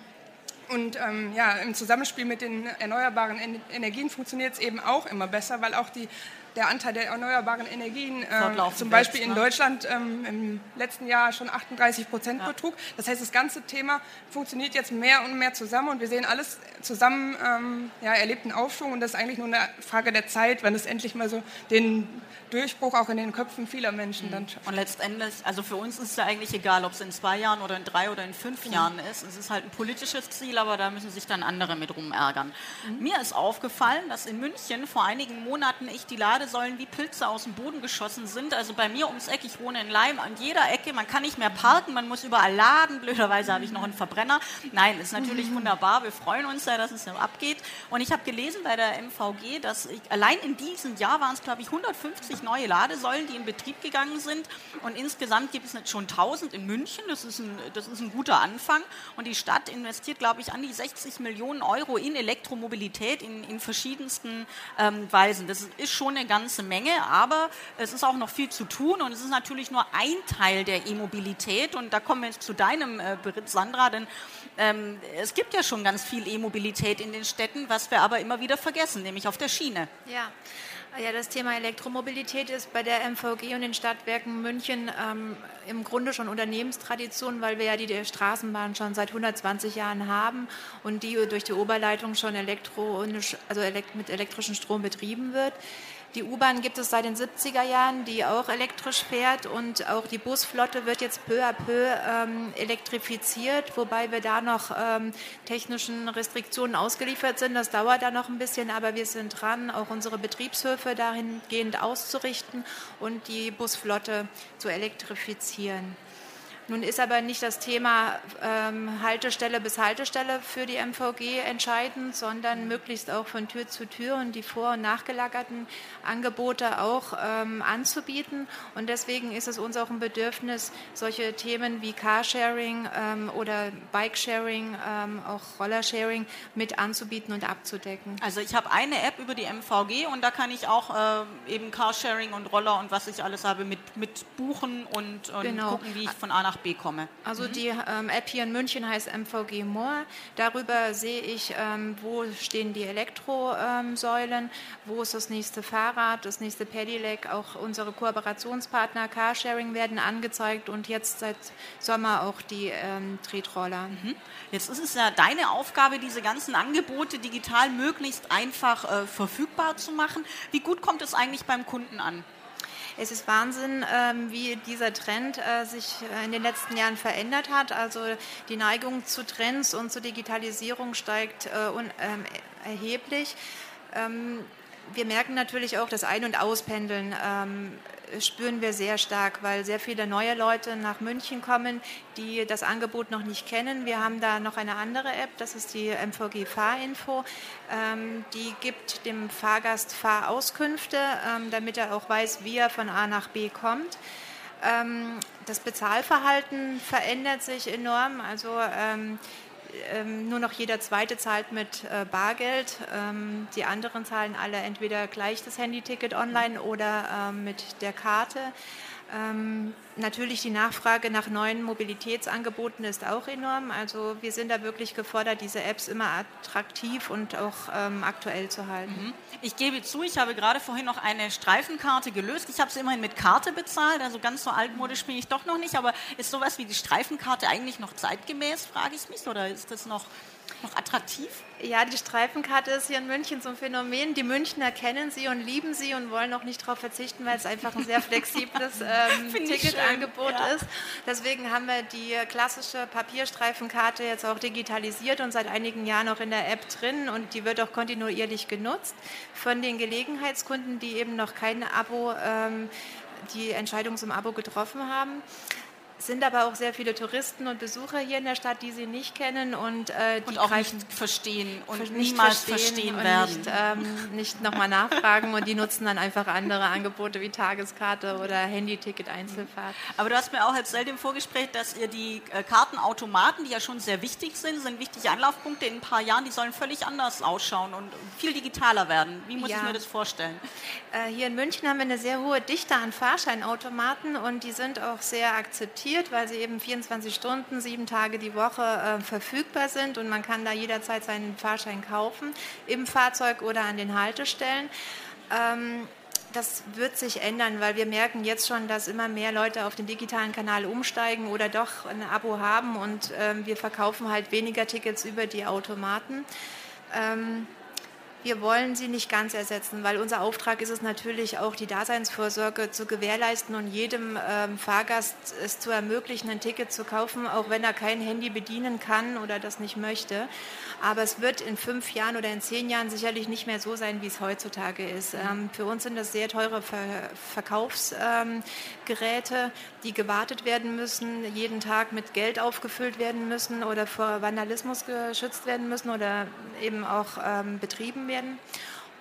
und ähm, ja, im Zusammenspiel mit den erneuerbaren Energien funktioniert es eben auch immer besser, weil auch die der Anteil der erneuerbaren Energien ähm, zum Beispiel in ne? Deutschland ähm, im letzten Jahr schon 38 Prozent ja. betrug. Das heißt, das ganze Thema funktioniert jetzt mehr und mehr zusammen und wir sehen alles zusammen ähm, ja, erlebten Aufschwung und das ist eigentlich nur eine Frage der Zeit, wenn es endlich mal so den Durchbruch auch in den Köpfen vieler Menschen dann schafft. Und letztendlich, also für uns ist es ja eigentlich egal, ob es in zwei Jahren oder in drei oder in fünf mhm. Jahren ist. Es ist halt ein politisches Ziel, aber da müssen sich dann andere mit rumärgern. Mhm. Mir ist aufgefallen, dass in München vor einigen Monaten ich die Ladesäulen wie Pilze aus dem Boden geschossen sind. Also bei mir ums Eck, ich wohne in Leim, an jeder Ecke, man kann nicht mehr parken, man muss überall laden. Blöderweise habe ich noch einen Verbrenner. Nein, ist natürlich mhm. wunderbar. Wir freuen uns ja, dass es so abgeht. Und ich habe gelesen bei der MVG, dass ich, allein in diesem Jahr waren es, glaube ich, 150 neue Ladesäulen, die in Betrieb gegangen sind. Und insgesamt gibt es schon 1000 in München. Das ist ein, das ist ein guter Anfang. Und die Stadt investiert, glaube ich, an die 60 Millionen Euro in Elektromobilität in, in verschiedensten ähm, Weisen. Das ist schon eine ganze Menge, aber es ist auch noch viel zu tun. Und es ist natürlich nur ein Teil der E-Mobilität. Und da kommen wir jetzt zu deinem äh, Bericht, Sandra, denn ähm, es gibt ja schon ganz viel E-Mobilität in den Städten, was wir aber immer wieder vergessen, nämlich auf der Schiene. Ja. Ja, das Thema Elektromobilität ist bei der MVG und den Stadtwerken München ähm, im Grunde schon Unternehmenstradition, weil wir ja die, die Straßenbahn schon seit 120 Jahren haben und die durch die Oberleitung schon elektronisch, also elekt mit elektrischem Strom betrieben wird. Die U-Bahn gibt es seit den 70er Jahren, die auch elektrisch fährt und auch die Busflotte wird jetzt peu à peu ähm, elektrifiziert, wobei wir da noch ähm, technischen Restriktionen ausgeliefert sind. Das dauert da noch ein bisschen, aber wir sind dran, auch unsere Betriebshöfe dahingehend auszurichten und die Busflotte zu elektrifizieren. Nun ist aber nicht das Thema ähm, Haltestelle bis Haltestelle für die MVG entscheidend, sondern möglichst auch von Tür zu Tür und die vor- und nachgelagerten Angebote auch ähm, anzubieten. Und deswegen ist es uns auch ein Bedürfnis, solche Themen wie Carsharing ähm, oder Bikesharing, ähm, auch Rollersharing mit anzubieten und abzudecken. Also ich habe eine App über die MVG und da kann ich auch äh, eben Carsharing und Roller und was ich alles habe mit, mit buchen und, und genau. gucken, wie ich von A nach nach B komme. Also die ähm, App hier in München heißt MVG More. Darüber sehe ich, ähm, wo stehen die Elektrosäulen, wo ist das nächste Fahrrad, das nächste Pedelec. Auch unsere Kooperationspartner Carsharing werden angezeigt und jetzt seit Sommer auch die ähm, Tretroller. Mhm. Jetzt ist es ja deine Aufgabe, diese ganzen Angebote digital möglichst einfach äh, verfügbar zu machen. Wie gut kommt es eigentlich beim Kunden an? Es ist Wahnsinn, ähm, wie dieser Trend äh, sich äh, in den letzten Jahren verändert hat. Also die Neigung zu Trends und zur Digitalisierung steigt äh, ähm, erheblich. Ähm, wir merken natürlich auch das Ein- und Auspendeln spüren wir sehr stark, weil sehr viele neue Leute nach München kommen, die das Angebot noch nicht kennen. Wir haben da noch eine andere App, das ist die MVG Fahrinfo. Ähm, die gibt dem Fahrgast Fahrauskünfte, ähm, damit er auch weiß, wie er von A nach B kommt. Ähm, das Bezahlverhalten verändert sich enorm. Also ähm, nur noch jeder Zweite zahlt mit äh, Bargeld. Ähm, die anderen zahlen alle entweder gleich das Handyticket online oder ähm, mit der Karte. Ähm, natürlich die Nachfrage nach neuen Mobilitätsangeboten ist auch enorm. Also wir sind da wirklich gefordert, diese Apps immer attraktiv und auch ähm, aktuell zu halten. Mhm. Ich gebe zu, ich habe gerade vorhin noch eine Streifenkarte gelöst. Ich habe sie immerhin mit Karte bezahlt, also ganz so altmodisch bin ich doch noch nicht. Aber ist sowas wie die Streifenkarte eigentlich noch zeitgemäß, frage ich mich, oder ist das noch noch attraktiv? Ja, die Streifenkarte ist hier in München so ein Phänomen. Die Münchner kennen sie und lieben sie und wollen auch nicht darauf verzichten, weil es einfach ein sehr flexibles ähm, Ticketangebot ja. ist. Deswegen haben wir die klassische Papierstreifenkarte jetzt auch digitalisiert und seit einigen Jahren auch in der App drin und die wird auch kontinuierlich genutzt von den Gelegenheitskunden, die eben noch kein Abo ähm, die Entscheidung zum Abo getroffen haben sind aber auch sehr viele Touristen und Besucher hier in der Stadt, die sie nicht kennen und äh, die und auch nicht verstehen und nicht niemals verstehen, verstehen werden. Nicht, ähm, nicht nochmal nachfragen und die nutzen dann einfach andere Angebote wie Tageskarte oder Handyticket Einzelfahrt. Aber du hast mir auch erzählt im Vorgespräch, dass ihr die äh, Kartenautomaten, die ja schon sehr wichtig sind, sind wichtige Anlaufpunkte in ein paar Jahren, die sollen völlig anders ausschauen und viel digitaler werden. Wie muss ja. ich mir das vorstellen? Äh, hier in München haben wir eine sehr hohe Dichte an Fahrscheinautomaten und die sind auch sehr akzeptiert interessiert, weil sie eben 24 Stunden, sieben Tage die Woche äh, verfügbar sind und man kann da jederzeit seinen Fahrschein kaufen, im Fahrzeug oder an den Haltestellen. Ähm, das wird sich ändern, weil wir merken jetzt schon, dass immer mehr Leute auf den digitalen Kanal umsteigen oder doch ein Abo haben und ähm, wir verkaufen halt weniger Tickets über die Automaten. Ähm, wir wollen sie nicht ganz ersetzen, weil unser Auftrag ist es natürlich auch, die Daseinsvorsorge zu gewährleisten und jedem ähm, Fahrgast es zu ermöglichen, ein Ticket zu kaufen, auch wenn er kein Handy bedienen kann oder das nicht möchte. Aber es wird in fünf Jahren oder in zehn Jahren sicherlich nicht mehr so sein, wie es heutzutage ist. Ähm, für uns sind das sehr teure Ver Verkaufsgeräte, ähm, die gewartet werden müssen, jeden Tag mit Geld aufgefüllt werden müssen oder vor Vandalismus geschützt werden müssen oder eben auch ähm, betrieben werden.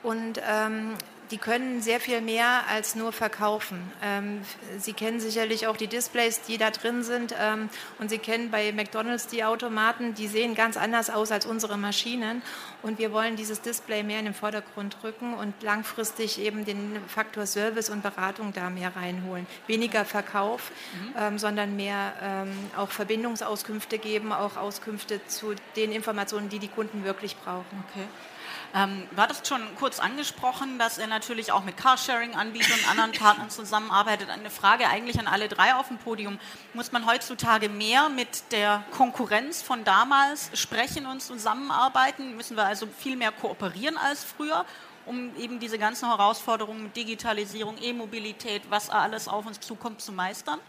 Und ähm, die können sehr viel mehr als nur verkaufen. Ähm, Sie kennen sicherlich auch die Displays, die da drin sind. Ähm, und Sie kennen bei McDonald's die Automaten, die sehen ganz anders aus als unsere Maschinen. Und wir wollen dieses Display mehr in den Vordergrund rücken und langfristig eben den Faktor Service und Beratung da mehr reinholen. Weniger Verkauf, mhm. ähm, sondern mehr ähm, auch Verbindungsauskünfte geben, auch Auskünfte zu den Informationen, die die Kunden wirklich brauchen. Okay. Ähm, du hattest schon kurz angesprochen, dass ihr natürlich auch mit Carsharing-Anbietern und anderen Partnern zusammenarbeitet. Eine Frage eigentlich an alle drei auf dem Podium. Muss man heutzutage mehr mit der Konkurrenz von damals sprechen und zusammenarbeiten? Müssen wir also viel mehr kooperieren als früher? um eben diese ganzen Herausforderungen mit Digitalisierung, E-Mobilität, was alles auf uns zukommt, zu meistern?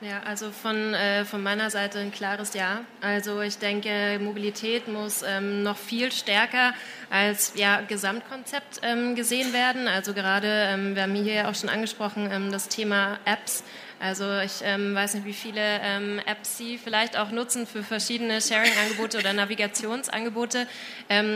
Ja, also von, äh, von meiner Seite ein klares Ja. Also ich denke, Mobilität muss ähm, noch viel stärker als ja, Gesamtkonzept ähm, gesehen werden. Also gerade, ähm, wir haben hier auch schon angesprochen, ähm, das Thema Apps. Also ich ähm, weiß nicht, wie viele ähm, Apps Sie vielleicht auch nutzen für verschiedene Sharing-Angebote oder Navigationsangebote.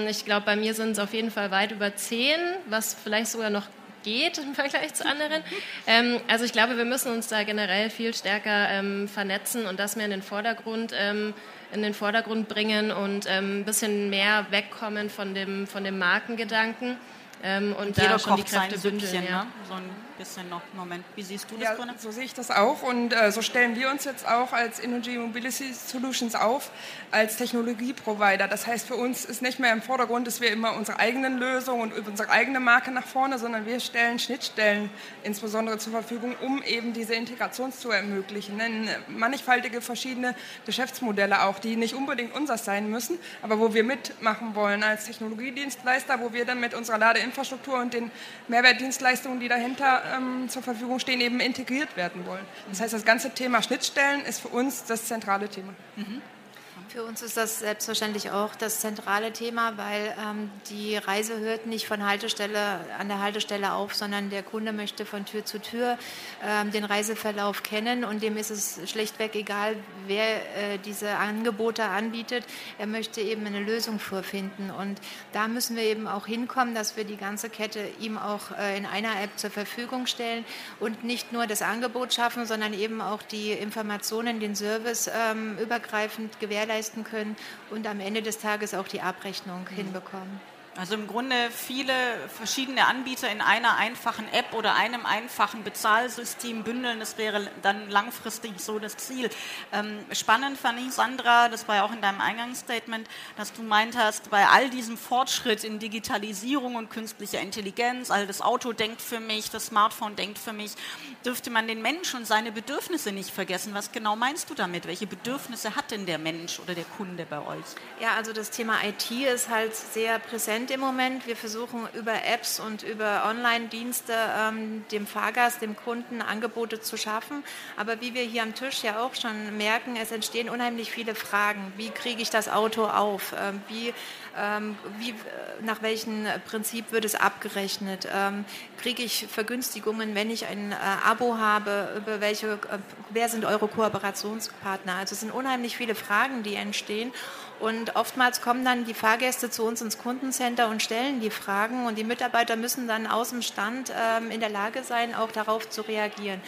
ich glaube, bei mir sind es auf jeden Fall weit über zehn, was vielleicht sogar noch geht im Vergleich zu anderen. Ähm, also ich glaube, wir müssen uns da generell viel stärker ähm, vernetzen und das mehr in den Vordergrund, ähm, in den Vordergrund bringen und ähm, ein bisschen mehr wegkommen von dem, von dem Markengedanken ähm, und, und da schon die Kräfte bündeln. Ja. Ne? So ein bisschen noch. Moment, wie siehst du das, ja? So sehe ich das auch und äh, so stellen wir uns jetzt auch als Energy Mobility Solutions auf, als Technologieprovider. Das heißt, für uns ist nicht mehr im Vordergrund, dass wir immer unsere eigenen Lösungen und unsere eigene Marke nach vorne, sondern wir stellen Schnittstellen insbesondere zur Verfügung, um eben diese Integration zu ermöglichen. Denn mannigfaltige verschiedene Geschäftsmodelle auch, die nicht unbedingt unseres sein müssen, aber wo wir mitmachen wollen als Technologiedienstleister, wo wir dann mit unserer Ladeinfrastruktur und den Mehrwertdienstleistungen, die dahinter ähm, zur Verfügung stehen, eben integriert werden wollen. Das heißt, das ganze Thema Schnittstellen ist für uns das zentrale Thema. Mhm. Für uns ist das selbstverständlich auch das zentrale Thema, weil ähm, die Reise hört nicht von Haltestelle an der Haltestelle auf, sondern der Kunde möchte von Tür zu Tür ähm, den Reiseverlauf kennen und dem ist es schlechtweg egal, wer äh, diese Angebote anbietet. Er möchte eben eine Lösung vorfinden und da müssen wir eben auch hinkommen, dass wir die ganze Kette ihm auch äh, in einer App zur Verfügung stellen und nicht nur das Angebot schaffen, sondern eben auch die Informationen, den Service ähm, übergreifend gewährleisten leisten können und am Ende des Tages auch die Abrechnung mhm. hinbekommen. Also im Grunde viele verschiedene Anbieter in einer einfachen App oder einem einfachen Bezahlsystem bündeln, das wäre dann langfristig so das Ziel. Ähm, spannend fand ich, Sandra, das war ja auch in deinem Eingangsstatement, dass du meint hast, bei all diesem Fortschritt in Digitalisierung und künstlicher Intelligenz, all das Auto denkt für mich, das Smartphone denkt für mich, dürfte man den Mensch und seine Bedürfnisse nicht vergessen. Was genau meinst du damit? Welche Bedürfnisse hat denn der Mensch oder der Kunde bei euch? Ja, also das Thema IT ist halt sehr präsent Trend im Moment. Wir versuchen über Apps und über Online-Dienste ähm, dem Fahrgast, dem Kunden Angebote zu schaffen. Aber wie wir hier am Tisch ja auch schon merken, es entstehen unheimlich viele Fragen. Wie kriege ich das Auto auf? Ähm, wie, wie, nach welchem Prinzip wird es abgerechnet? Ähm, kriege ich Vergünstigungen, wenn ich ein äh, Abo habe? Über welche, äh, wer sind eure Kooperationspartner? Also es sind unheimlich viele Fragen, die entstehen. Und oftmals kommen dann die Fahrgäste zu uns ins Kundencenter und stellen die Fragen und die Mitarbeiter müssen dann aus dem Stand ähm, in der Lage sein, auch darauf zu reagieren.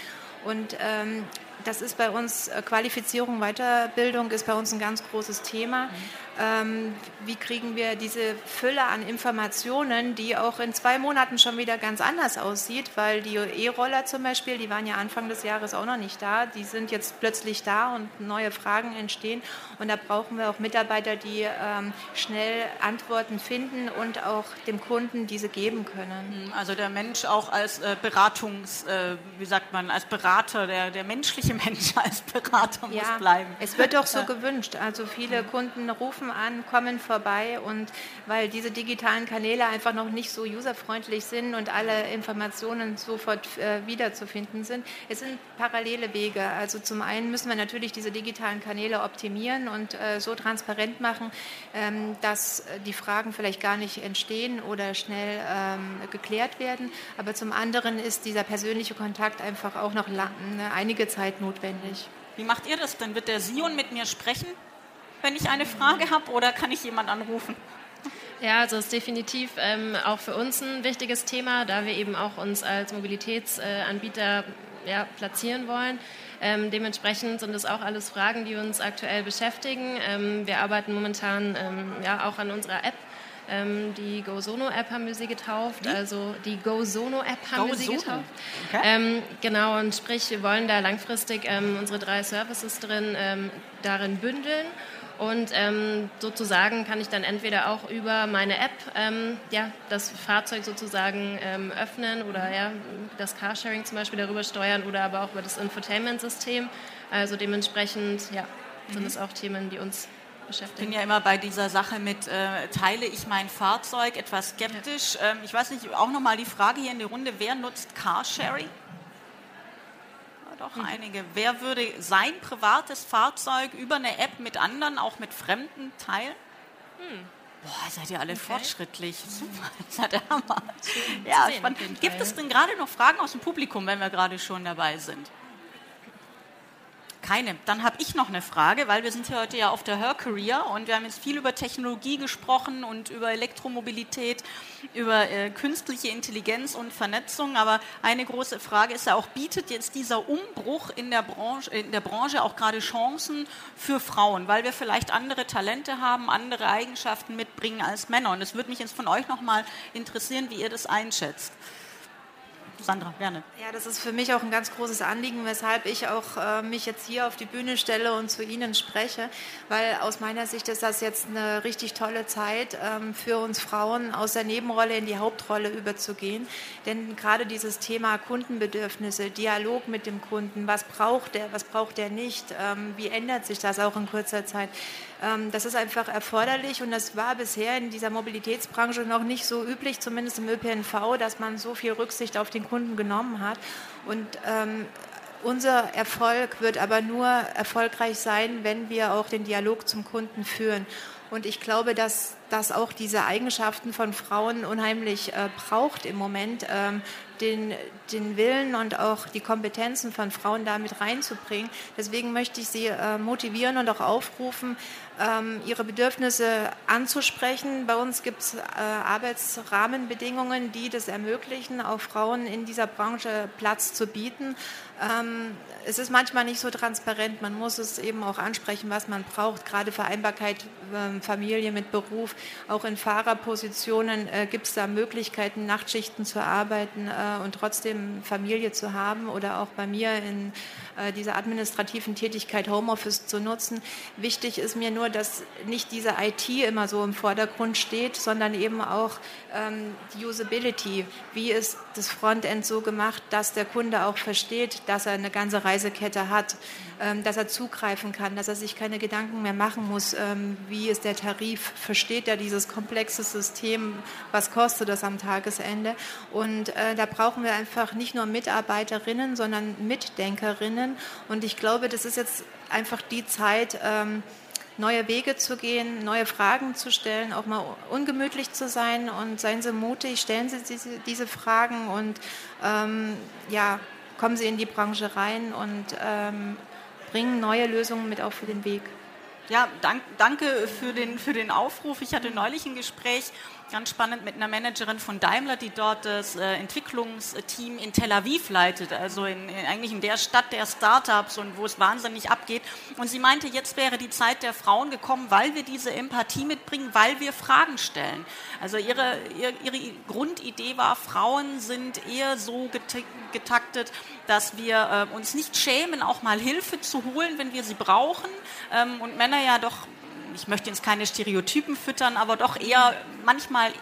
Und ähm, das ist bei uns äh, Qualifizierung, Weiterbildung ist bei uns ein ganz großes Thema. Mhm. Ähm, wie kriegen wir diese Fülle an Informationen, die auch in zwei Monaten schon wieder ganz anders aussieht, weil die E-Roller zum Beispiel, die waren ja Anfang des Jahres auch noch nicht da, die sind jetzt plötzlich da und neue Fragen entstehen und da brauchen wir auch Mitarbeiter, die ähm, schnell Antworten finden und auch dem Kunden diese geben können. Mhm, also der Mensch auch als äh, Beratungs, äh, wie sagt man, als Berater, der, der menschliche Mensch als Berater ja, muss bleiben. Es wird auch so ja. gewünscht. Also viele Kunden rufen an, kommen vorbei und weil diese digitalen Kanäle einfach noch nicht so userfreundlich sind und alle Informationen sofort äh, wiederzufinden sind. Es sind parallele Wege. Also zum einen müssen wir natürlich diese digitalen Kanäle optimieren und äh, so transparent machen, ähm, dass die Fragen vielleicht gar nicht entstehen oder schnell ähm, geklärt werden. Aber zum anderen ist dieser persönliche Kontakt einfach auch noch lang, ne, einige Zeit notwendig. Wie macht ihr das denn? Wird der Sion mit mir sprechen? wenn ich eine Frage habe oder kann ich jemand anrufen? Ja, also ist definitiv ähm, auch für uns ein wichtiges Thema, da wir eben auch uns als Mobilitätsanbieter ja, platzieren wollen. Ähm, dementsprechend sind es auch alles Fragen, die uns aktuell beschäftigen. Ähm, wir arbeiten momentan ähm, ja auch an unserer App. Ähm, die GoSono-App haben wir sie getauft, Wie? also die GoSono-App haben Go wir sie getauft. Okay. Ähm, genau, und sprich, wir wollen da langfristig unsere drei Services drin darin bündeln und ähm, sozusagen kann ich dann entweder auch über meine App ähm, ja, das Fahrzeug sozusagen ähm, öffnen oder ja, das Carsharing zum Beispiel darüber steuern oder aber auch über das Infotainment-System. Also dementsprechend ja, sind mhm. es auch Themen, die uns beschäftigen. Ich bin ja immer bei dieser Sache mit, äh, teile ich mein Fahrzeug, etwas skeptisch. Ja. Ähm, ich weiß nicht, auch nochmal die Frage hier in die Runde, wer nutzt Carsharing? doch mhm. einige. Wer würde sein privates Fahrzeug über eine App mit anderen, auch mit Fremden teilen? Hm. Boah, seid ihr alle okay. fortschrittlich. Super, das ja der Hammer. Ja, spannend. Gibt es denn gerade noch Fragen aus dem Publikum, wenn wir gerade schon dabei sind? Keine. Dann habe ich noch eine Frage, weil wir sind hier heute ja auf der Her Career und wir haben jetzt viel über Technologie gesprochen und über Elektromobilität, über äh, künstliche Intelligenz und Vernetzung. Aber eine große Frage ist ja auch, bietet jetzt dieser Umbruch in der Branche, in der Branche auch gerade Chancen für Frauen, weil wir vielleicht andere Talente haben, andere Eigenschaften mitbringen als Männer. Und es würde mich jetzt von euch nochmal interessieren, wie ihr das einschätzt. Sandra, gerne. Ja, das ist für mich auch ein ganz großes Anliegen, weshalb ich auch äh, mich jetzt hier auf die Bühne stelle und zu Ihnen spreche, weil aus meiner Sicht ist das jetzt eine richtig tolle Zeit ähm, für uns Frauen, aus der Nebenrolle in die Hauptrolle überzugehen. Denn gerade dieses Thema Kundenbedürfnisse, Dialog mit dem Kunden, was braucht er, was braucht er nicht, ähm, wie ändert sich das auch in kurzer Zeit, das ist einfach erforderlich und das war bisher in dieser Mobilitätsbranche noch nicht so üblich, zumindest im ÖPNV, dass man so viel Rücksicht auf den Kunden genommen hat. Und ähm, unser Erfolg wird aber nur erfolgreich sein, wenn wir auch den Dialog zum Kunden führen. Und ich glaube, dass das auch diese Eigenschaften von Frauen unheimlich äh, braucht im Moment, ähm, den, den Willen und auch die Kompetenzen von Frauen damit reinzubringen. Deswegen möchte ich Sie äh, motivieren und auch aufrufen, ähm, ihre Bedürfnisse anzusprechen. Bei uns gibt es äh, Arbeitsrahmenbedingungen, die das ermöglichen, auch Frauen in dieser Branche Platz zu bieten. Ähm, es ist manchmal nicht so transparent. Man muss es eben auch ansprechen, was man braucht. Gerade Vereinbarkeit, äh, Familie mit Beruf. Auch in Fahrerpositionen äh, gibt es da Möglichkeiten, Nachtschichten zu arbeiten äh, und trotzdem Familie zu haben oder auch bei mir in dieser administrativen Tätigkeit Homeoffice zu nutzen. Wichtig ist mir nur, dass nicht diese IT immer so im Vordergrund steht, sondern eben auch ähm, die Usability. Wie ist das Frontend so gemacht, dass der Kunde auch versteht, dass er eine ganze Reisekette hat, ähm, dass er zugreifen kann, dass er sich keine Gedanken mehr machen muss, ähm, wie ist der Tarif, versteht er dieses komplexe System, was kostet das am Tagesende. Und äh, da brauchen wir einfach nicht nur Mitarbeiterinnen, sondern Mitdenkerinnen. Und ich glaube, das ist jetzt einfach die Zeit, ähm, neue Wege zu gehen, neue Fragen zu stellen, auch mal ungemütlich zu sein und seien Sie mutig, stellen Sie diese, diese Fragen und ähm, ja, kommen Sie in die Branche rein und ähm, bringen neue Lösungen mit auf den Weg. Ja, dank, danke für den, für den Aufruf. Ich hatte neulich ein Gespräch ganz spannend mit einer Managerin von Daimler, die dort das äh, Entwicklungsteam in Tel Aviv leitet, also in, in, eigentlich in der Stadt der Startups und wo es wahnsinnig abgeht. Und sie meinte, jetzt wäre die Zeit der Frauen gekommen, weil wir diese Empathie mitbringen, weil wir Fragen stellen. Also ihre, ihre, ihre Grundidee war, Frauen sind eher so getaktet, dass wir äh, uns nicht schämen, auch mal Hilfe zu holen, wenn wir sie brauchen. Ähm, und Männer ja doch ich möchte jetzt keine Stereotypen füttern, aber doch eher manchmal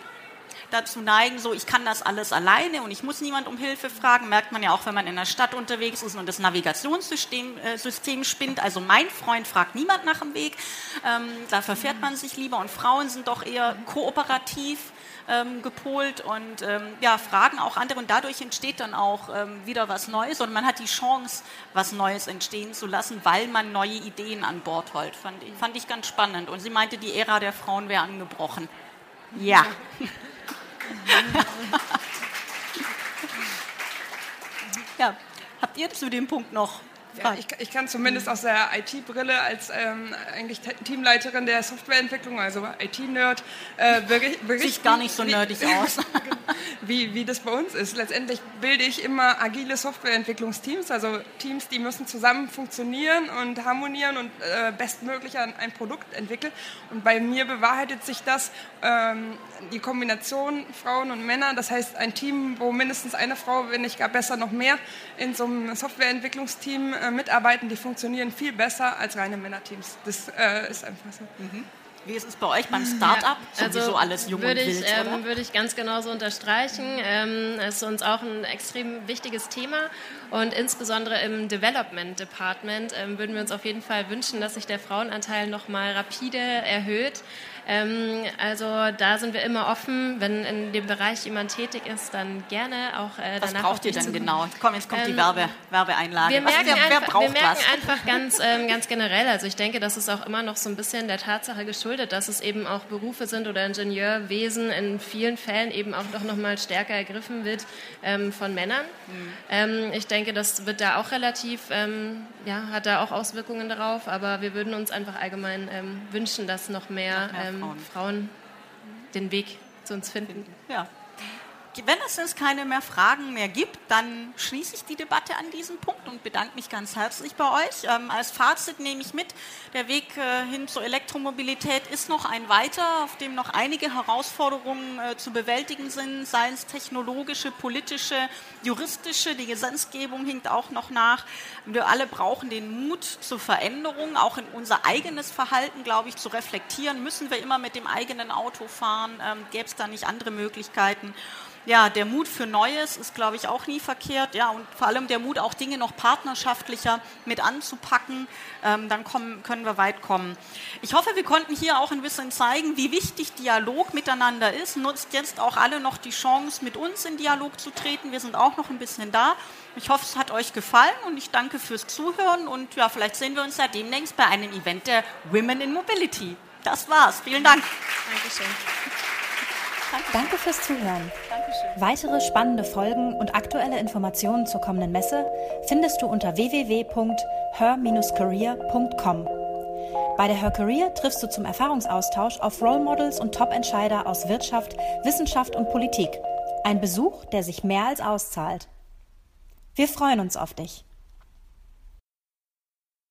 dazu neigen, so ich kann das alles alleine und ich muss niemand um Hilfe fragen. Merkt man ja auch, wenn man in der Stadt unterwegs ist und das Navigationssystem äh, System spinnt. Also mein Freund fragt niemand nach dem Weg. Ähm, da verfährt man sich lieber und Frauen sind doch eher kooperativ ähm, gepolt und ähm, ja, fragen auch andere und dadurch entsteht dann auch ähm, wieder was Neues und man hat die Chance, was Neues entstehen zu lassen, weil man neue Ideen an Bord holt. Fand, fand ich ganz spannend. Und sie meinte, die Ära der Frauen wäre angebrochen. Ja. ja. Habt ihr zu dem Punkt noch ja, ich, ich, kann zumindest aus der IT-Brille als ähm, eigentlich Teamleiterin der Softwareentwicklung, also IT-Nerd, äh, berichten. Sieht gar nicht so nerdig wie, aus. wie, wie das bei uns ist. Letztendlich bilde ich immer agile Softwareentwicklungsteams, also Teams, die müssen zusammen funktionieren und harmonieren und äh, bestmöglich ein, ein, Produkt entwickeln. Und bei mir bewahrheitet sich das, ähm, die Kombination Frauen und Männer, das heißt ein Team, wo mindestens eine Frau, wenn nicht gar besser noch mehr, in so einem Softwareentwicklungsteam äh, mitarbeiten, die funktionieren viel besser als reine Männerteams. Das äh, ist einfach so. Mhm. Wie ist es bei euch beim Start-up? Ja, also sowieso alles jung würde und wild, ich, ähm, Würde ich ganz genauso unterstreichen. Ähm, es ist uns auch ein extrem wichtiges Thema und insbesondere im Development Department ähm, würden wir uns auf jeden Fall wünschen, dass sich der Frauenanteil noch mal rapide erhöht. Ähm, also da sind wir immer offen. Wenn in dem Bereich jemand tätig ist, dann gerne auch äh, was danach. Was braucht ihr denn genau? Komm, jetzt kommt ähm, die Werbe, Werbeeinlage. Wir merken, was, wer, wer einfach, wir merken einfach ganz, ähm, ganz generell, also ich denke, das ist auch immer noch so ein bisschen der Tatsache geschuldet, dass es eben auch Berufe sind oder Ingenieurwesen in vielen Fällen eben auch doch noch mal stärker ergriffen wird ähm, von Männern. Mhm. ich denke, das wird da auch relativ, ähm, ja, hat da auch Auswirkungen darauf, aber wir würden uns einfach allgemein wünschen, dass noch mehr, noch mehr ähm, Frauen. Frauen. den Weg zu uns finden. Ja. Wenn es jetzt keine mehr Fragen mehr gibt, dann schließe ich die Debatte an diesem Punkt und bedanke mich ganz herzlich bei euch. Ähm, als Fazit nehme ich mit, der Weg äh, hin zur Elektromobilität ist noch ein weiter, auf dem noch einige Herausforderungen äh, zu bewältigen sind, seien es technologische, politische, juristische. Die Gesetzgebung hinkt auch noch nach. Wir alle brauchen den Mut zur Veränderung, auch in unser eigenes Verhalten, glaube ich, zu reflektieren. Müssen wir immer mit dem eigenen Auto fahren? Ähm, Gäbe es da nicht andere Möglichkeiten? Ja, der Mut für Neues ist, glaube ich, auch nie verkehrt. Ja, und vor allem der Mut, auch Dinge noch partnerschaftlicher mit anzupacken. Ähm, dann kommen, können wir weit kommen. Ich hoffe, wir konnten hier auch ein bisschen zeigen, wie wichtig Dialog miteinander ist. Nutzt jetzt auch alle noch die Chance, mit uns in Dialog zu treten. Wir sind auch noch ein bisschen da. Ich hoffe, es hat euch gefallen und ich danke fürs Zuhören. Und ja, vielleicht sehen wir uns ja demnächst bei einem Event der Women in Mobility. Das war's. Vielen Dank. Dankeschön. Danke fürs Zuhören. Weitere spannende Folgen und aktuelle Informationen zur kommenden Messe findest du unter www.her-career.com. Bei der Her Career triffst du zum Erfahrungsaustausch auf Role Models und Top-Entscheider aus Wirtschaft, Wissenschaft und Politik. Ein Besuch, der sich mehr als auszahlt. Wir freuen uns auf dich.